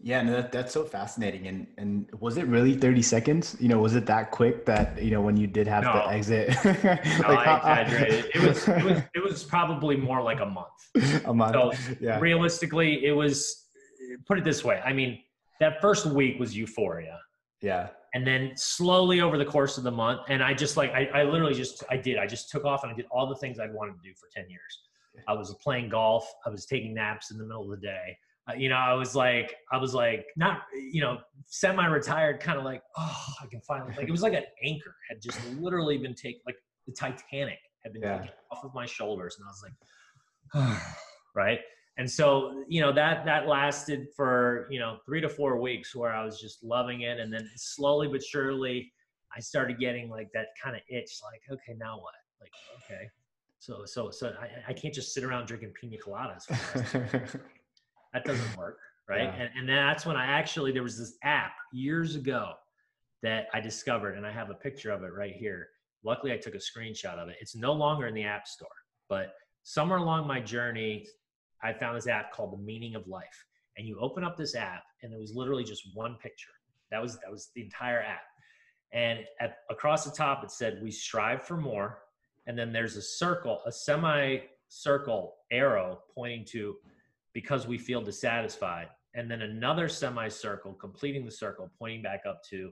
Yeah, no, that, that's so fascinating. And and was it really 30 seconds? You know, was it that quick that, you know, when you did have no. to exit? <laughs> like, no, I exaggerated. it was it was it was probably more like a month. <laughs> A month. So yeah. realistically, it was put it this way. I mean, that first week was euphoria. Yeah. And then slowly over the course of the month, and I just like I, I literally just I did. I just took off and I did all the things I'd wanted to do for 10 years. I was playing golf. I was taking naps in the middle of the day. Uh, you know, I was like, I was like, not, you know, semi-retired, kind of like, oh, I can finally, like, it was like an anchor had just literally been taken, like the Titanic had been yeah. taken off of my shoulders, and I was like, oh, <sighs> right. And so, you know, that that lasted for you know three to four weeks, where I was just loving it, and then slowly but surely, I started getting like that kind of itch, like, okay, now what? Like, okay, so so so I, I can't just sit around drinking pina coladas. <laughs> that doesn't work right? Yeah. and, and that's when i actually there was this app years ago that i discovered and i have a picture of it right here. Luckily i took a screenshot of it. It's no longer in the app store but somewhere along my journey i found this app called the meaning of life. And you open up this app and it was literally just one picture. That was that was the entire app. And at, across the top it said we strive for more. And then there's a circle a semi circle arrow pointing to because we feel dissatisfied. And then another semicircle completing the circle, pointing back up to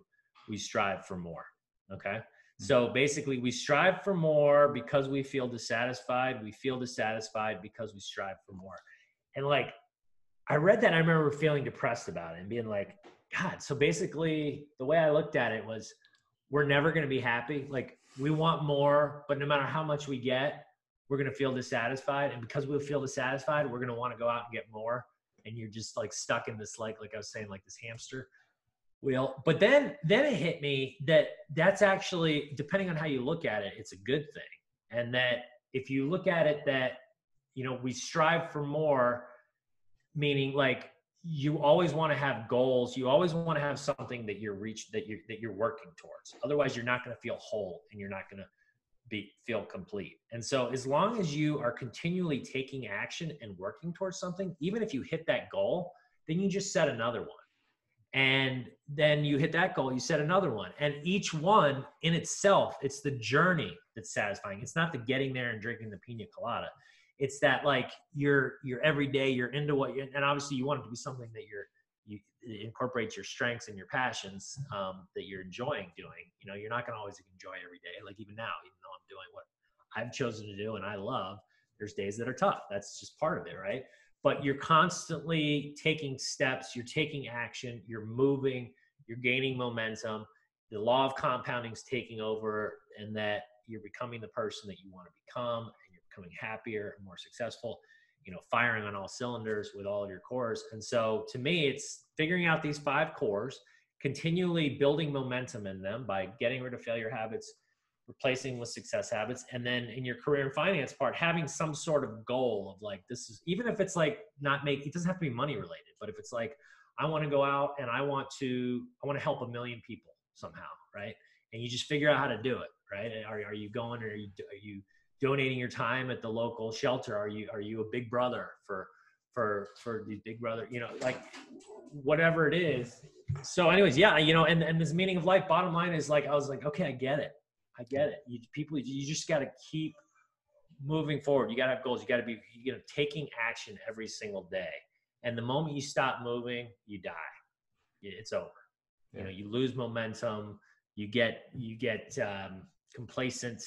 we strive for more. Okay. So mm-hmm. basically, we strive for more because we feel dissatisfied. We feel dissatisfied because we strive for more. And like, I read that, I remember feeling depressed about it and being like, God. So basically, the way I looked at it was, we're never going to be happy. Like, we want more, but no matter how much we get, we're going to feel dissatisfied and because we feel dissatisfied we're going to want to go out and get more. And you're just like stuck in this like like i was saying like this hamster wheel. But then then it hit me that that's actually depending on how you look at it it's a good thing. And that if you look at it that you know we strive for more meaning like you always want to have goals you always want to have something that you're reach that you're that you're working towards. Otherwise you're not going to feel whole and you're not going to be feel complete. And so as long as you are continually taking action and working towards something, even if you hit that goal, then you just set another one. And then you hit that goal, you set another one. And each one in itself, it's the journey that's satisfying. It's not the getting there and drinking the pina colada. It's that like you're you're every day, you're into what you and obviously you want it to be something that you're you incorporate your strengths and your passions um, that you're enjoying doing. You know, you're not going to always enjoy every day. Like even now, even though I'm doing what I've chosen to do and I love, there's days that are tough. That's just part of it, right? But you're constantly taking steps. You're taking action. You're moving. You're gaining momentum. The law of compounding is taking over, and that you're becoming the person that you want to become, and you're becoming happier and more successful you know firing on all cylinders with all of your cores. And so to me it's figuring out these five cores continually building momentum in them by getting rid of failure habits replacing with success habits and then in your career and finance part having some sort of goal of like this is even if it's like not make it doesn't have to be money related but if it's like i want to go out and i want to i want to help a million people somehow right? And you just figure out how to do it right? Are, are you going or are you, are you donating your time at the local shelter? Are you are you a big brother for for for these big brother? You know, like whatever it is, so anyways, yeah, you know, and, and this meaning of life, bottom line is like, I was like, okay, I get it. I get it. You people, you just got to keep moving forward. You got to have goals. You got to be, you know, taking action every single day. And the moment you stop moving, you die. It's over. Yeah. You know, you lose momentum. You get, you get um, complacent,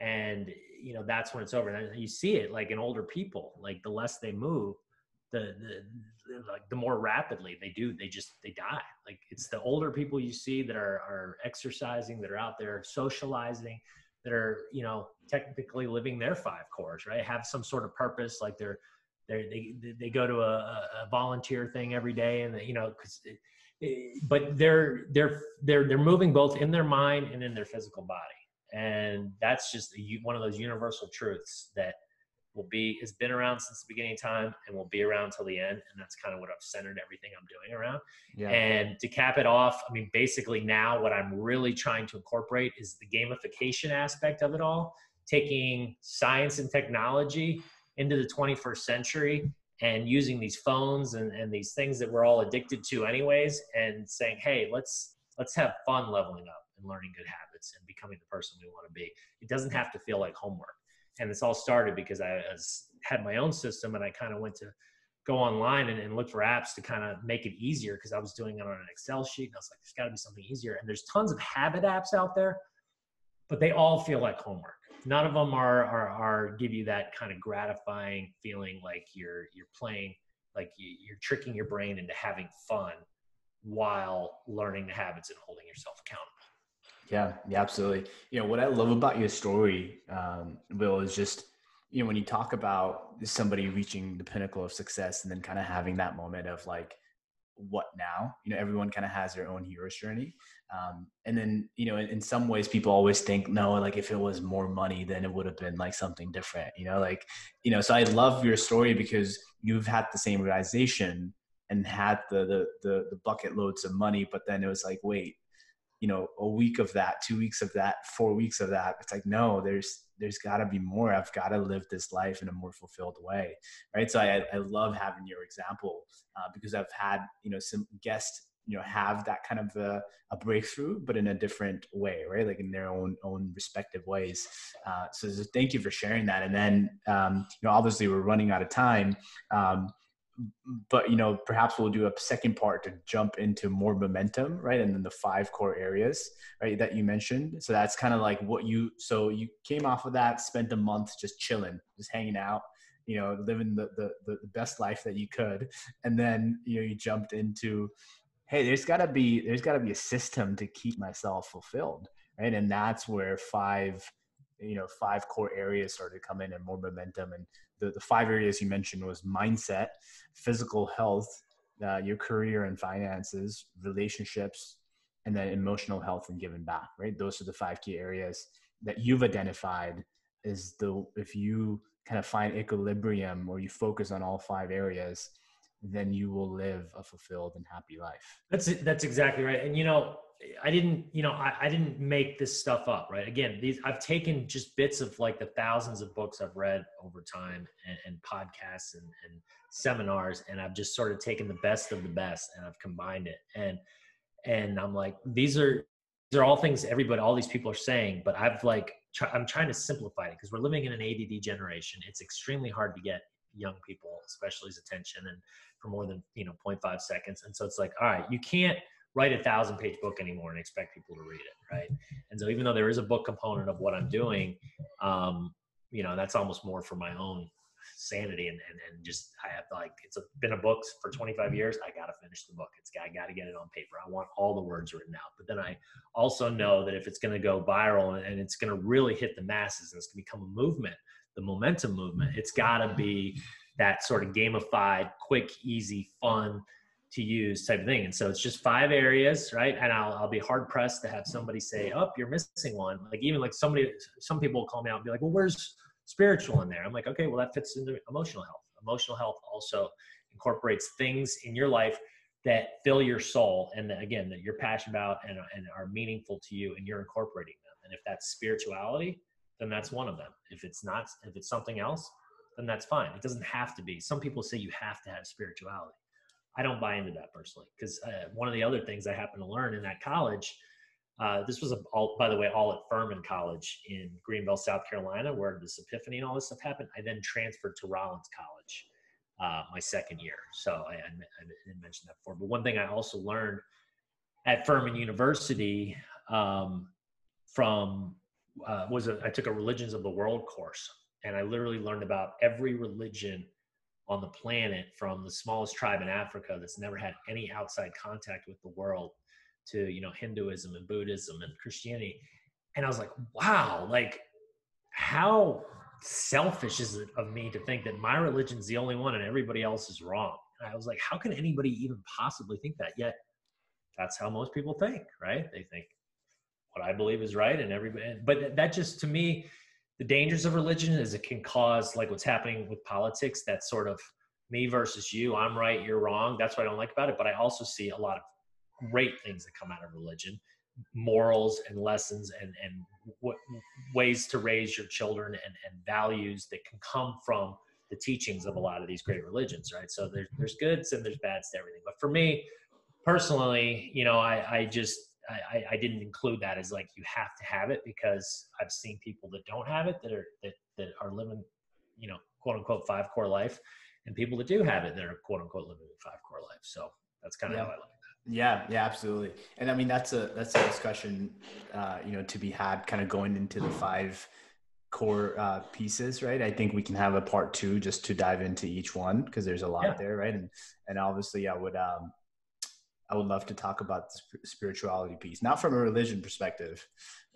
and you know that's when it's over. And you see it like in older people. Like the less they move, the, the like the more rapidly they do they just they die like it's the older people you see that are are exercising that are out there socializing that are you know technically living their five cores right have some sort of purpose like they're they they they go to a, a volunteer thing every day and you know because but they're they're they're they're moving both in their mind and in their physical body and that's just one of those universal truths that will be has been around since the beginning of time and will be around till the end. And that's kind of what i've centered everything i'm doing around. Yeah. and to cap it off i mean basically now what i'm really trying to incorporate is the gamification aspect of it all taking science and technology into the 21st century and using these phones and, and these things that we're all addicted to anyways and saying hey let's let's have fun leveling up and learning good habits and becoming the person we want to be it doesn't have to feel like homework and this all started because I was, had my own system and I kind of went to go online and, and look for apps to kind of make it easier because I was doing it on an Excel sheet and I was like, there's got to be something easier. And there's tons of habit apps out there, but they all feel like homework. None of them are, are, are give you that kind of gratifying feeling like you're, you're playing, like you're tricking your brain into having fun while learning the habits and holding yourself accountable. Yeah, yeah, absolutely. You know, what I love about your story, um, Will, is just, you know, when you talk about somebody reaching the pinnacle of success and then kind of having that moment of like, what now? You know, everyone kind of has their own hero's journey. Um, and then, you know, in, in, some ways, people always think, no, like if it was more money, then it would have been like something different, you know, like, you know, so I love your story because you've had the same realization and had the, the, the, the bucket loads of money, but then it was like, wait, you know a week of that two weeks of that four weeks of that it's like no there's there's got to be more. I've got to live this life in a more fulfilled way right? So i, I love having your example uh, because i've had you know some guests you know have that kind of a, a, breakthrough but in a different way right? Like in their own own respective ways. Uh, so thank you for sharing that. And then um, you know obviously we're running out of time. Um, but you know perhaps we'll do a second part to jump into Moore Momentum right? And then the five core areas right that you mentioned. So that's kind of like what you so you came off of that spent a month just chilling just hanging out you know living the the, the best life that you could. And then you know you jumped into hey there's got to be there's got to be a system to keep myself fulfilled right? And that's where five you know five core areas started to come in and Moore Momentum and the, the five areas you mentioned was mindset, physical health, uh, your career and finances, relationships, and then emotional health and giving back. Right, those are the five key areas that you've identified. Is the if you kind of find equilibrium or you focus on all five areas, then you will live a fulfilled and happy life. That's that's exactly right. And you know, I didn't, you know, I, I didn't make this stuff up, right? Again, these I've taken just bits of like the thousands of books I've read over time and, and podcasts and, and seminars, and I've just sort of taken the best of the best and I've combined it. And and I'm like, these are these are all things everybody, all these people are saying, but I've like try, I'm trying to simplify it because we're living in an ADD generation. It's extremely hard to get young people, especially his attention, and for more than you know 0.5 seconds. And so it's like, all right, you can't write a thousand page book anymore and expect people to read it right? And so even though there is a book component of what i'm doing um, you know that's almost more for my own sanity and, and, and just i have like it's a, been a book for 25 years i gotta finish the book. It's i gotta get it on paper. I want all the words written out. But then i also know that if it's going to go viral and, it's going to really hit the masses and it's going to become a movement the momentum movement it's gotta be that sort of gamified quick easy fun to use type of thing. And so it's just five areas, right? And I'll, I'll be hard pressed to have somebody say, oh, you're missing one. Like even like somebody, some people will call me out and be like, well, where's spiritual in there? I'm like, okay, well that fits into emotional health. Emotional health also incorporates things in your life that fill your soul and that, again, that you're passionate about and, and are meaningful to you and you're incorporating them. And if that's spirituality, then that's one of them. If it's not, if it's something else, then that's fine. It doesn't have to be. Some people say you have to have spirituality. I don't buy into that personally because uh, one of the other things I happened to learn in that college, uh, this was all, by the way, all at Furman College in Greenville, South Carolina, where this epiphany and all this stuff happened. I then transferred to Rollins College uh, my second year. So I, I, didn't mention that before. But one thing I also learned at Furman University um, from uh, was a, I took a religions of the world course, and I literally learned about every religion on the planet from the smallest tribe in Africa that's never had any outside contact with the world to you know Hinduism and Buddhism and Christianity, and I was like, wow, like how selfish is it of me to think that my religion's the only one and everybody else is wrong? And I was like, how can anybody even possibly think that? Yet that's how most people think, right? They think what I believe is right and everybody, but that just to me, the dangers of religion is it can cause like what's happening with politics, that sort of me versus you, I'm right, you're wrong. That's what I don't like about it. But I also see a lot of great things that come out of religion morals and lessons and and what ways to raise your children and, and values that can come from the teachings of a lot of these great religions right so there's there's goods and there's bads to everything but for me personally you know i i just I, I didn't include that as like you have to have it because I've seen people that don't have it that are that, that are living, you know, quote unquote five core life, and people that do have it that are quote unquote living a five core life. So that's kind of yeah. how I look yeah, yeah, absolutely. And I mean that's a that's a discussion uh, you know to be had kind of going into the five core uh, pieces, right? I think we can have a part two just to dive into each one because there's a lot yeah. there, right? And and obviously I would um I would love to talk about the spirituality piece, not from a religion perspective,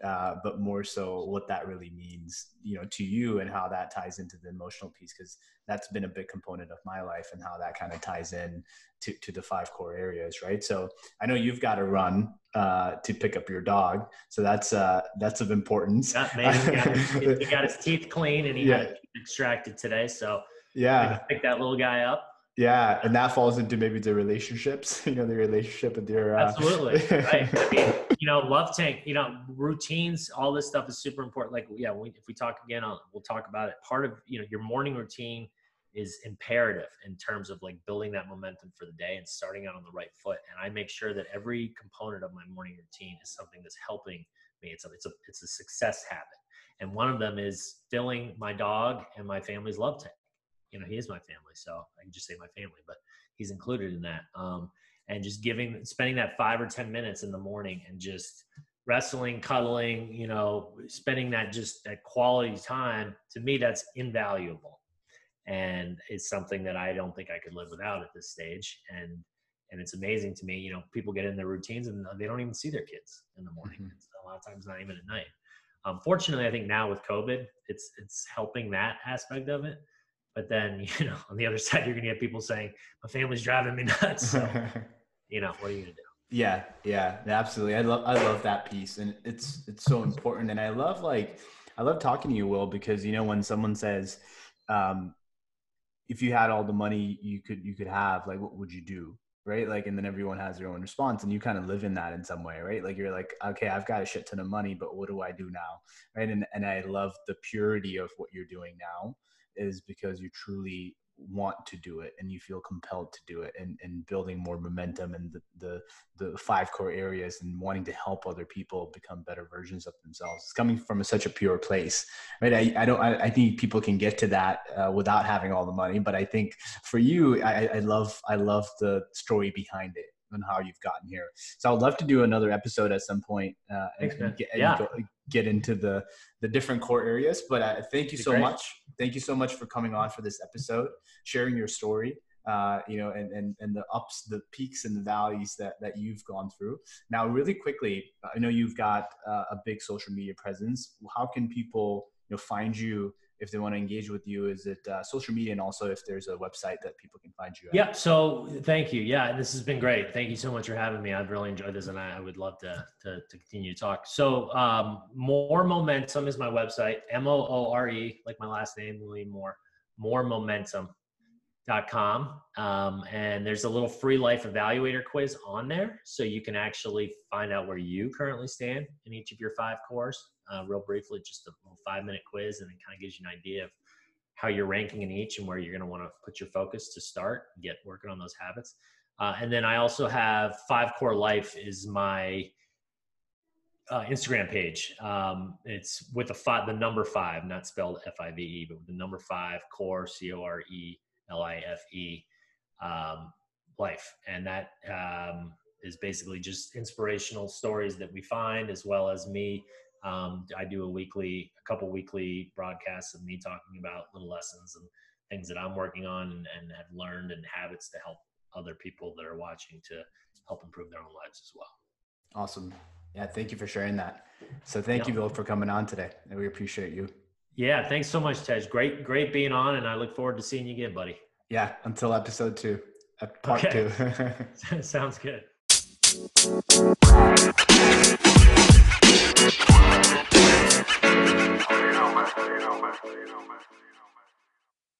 uh, but more so what that really means, you know, to you and how that ties into the emotional piece, because that's been a big component of my life and how that kind of ties in to, to the five core areas, right? So I know you've got to run uh, to pick up your dog, so that's uh, that's of importance. Yeah, maybe he got, his, <laughs> he got his teeth clean and he yeah. got extracted today, so yeah, pick that little guy up yeah and that falls into maybe the relationships <laughs> you know the relationship with your uh... absolutely right? I mean <laughs> you know love tank you know routines all this stuff is super important. Like yeah we, if we talk again I'll, we'll talk about it. Part of you know your morning routine is imperative in terms of like building that momentum for the day and starting out on the right foot. And i make sure that every component of my morning routine is something that's helping me. It's a it's a it's a success habit. And one of them is filling my dog and my family's love tank you know, he is my family. So I can just say my family, but he's included in that. Um, and just giving, spending that five or 10 minutes in the morning and just wrestling, cuddling, you know, spending that just that quality time to me, that's invaluable. And it's something that I don't think I could live without at this stage. And, and it's amazing to me, you know, people get in their routines and they don't even see their kids in the morning. Mm-hmm. a lot of times not even at night. Um, fortunately, I think now with COVID, it's it's helping that aspect of it. But then, <laughs> you know, on the other side, you're going to get people saying, my family's driving me nuts. So, <laughs> you know, what are you going to do? Yeah, yeah, absolutely. I love, I love that piece, and it's, it's so important. And I love, like, I love talking to you, Will, because you know when someone says, um, "If you had all the money you could, you could have, like, what would you do?" Right? Like, and then everyone has their own response, and you kind of live in that in some way, right? Like, you're like, "Okay, I've got a shit ton of money, but what do I do now?" Right? And and I love the purity of what you're doing now is because you truly want to do it and you feel compelled to do it and, and building more momentum and the, the the five core areas and wanting to help other people become better versions of themselves it's coming from a, such a pure place right i, I don't I, I think people can get to that uh, without having all the money but i think for you I, I love i love the story behind it and how you've gotten here. So I would love to do another episode at some point uh, Thanks, and, get, yeah. go, get into the the different core areas. But uh, thank you so great. much. Thank you so much for coming on for this episode, sharing your story. Uh, you know, and, and and the ups, the peaks, and the valleys that that you've gone through. Now, really quickly, I know you've got uh, a big social media presence. How can people you know find you if they want to engage with you? Is it uh, social media, and also if there's a website that people can find you? At? Yeah. So thank you. Yeah, this has been great. Thank you so much for having me. I've really enjoyed this, and I, I would love to, to, to continue to talk. So um, Moore Momentum is my website. M O O R E, like my last name, William Moore. More momentum dot com um, and there's a little free life evaluator quiz on there so you can actually find out where you currently stand in each of your five cores uh, real briefly, just a little five minute quiz, and it kind of gives you an idea of how you're ranking in each and where you're going to want to put your focus to start get working on those habits. Uh, and then I also have Five Core Life is my uh, Instagram page. Um, it's with the five, the number five, not spelled F I V E, but with the number five core C O R E L I F E um, life, and that um, is basically just inspirational stories that we find, as well as me. Um, I do a weekly, a couple weekly broadcasts of me talking about little lessons and things that I'm working on and, and have learned and habits to help other people that are watching to help improve their own lives as well. Awesome. Yeah, thank you for sharing that. So thank you, Bill, for coming on today. We appreciate you. Yeah, thanks so much, Tej. Great, great being on, and I look forward to seeing you again, buddy. Yeah, until episode two, uh, part okay. two. <laughs> <laughs> Sounds good. You know, man.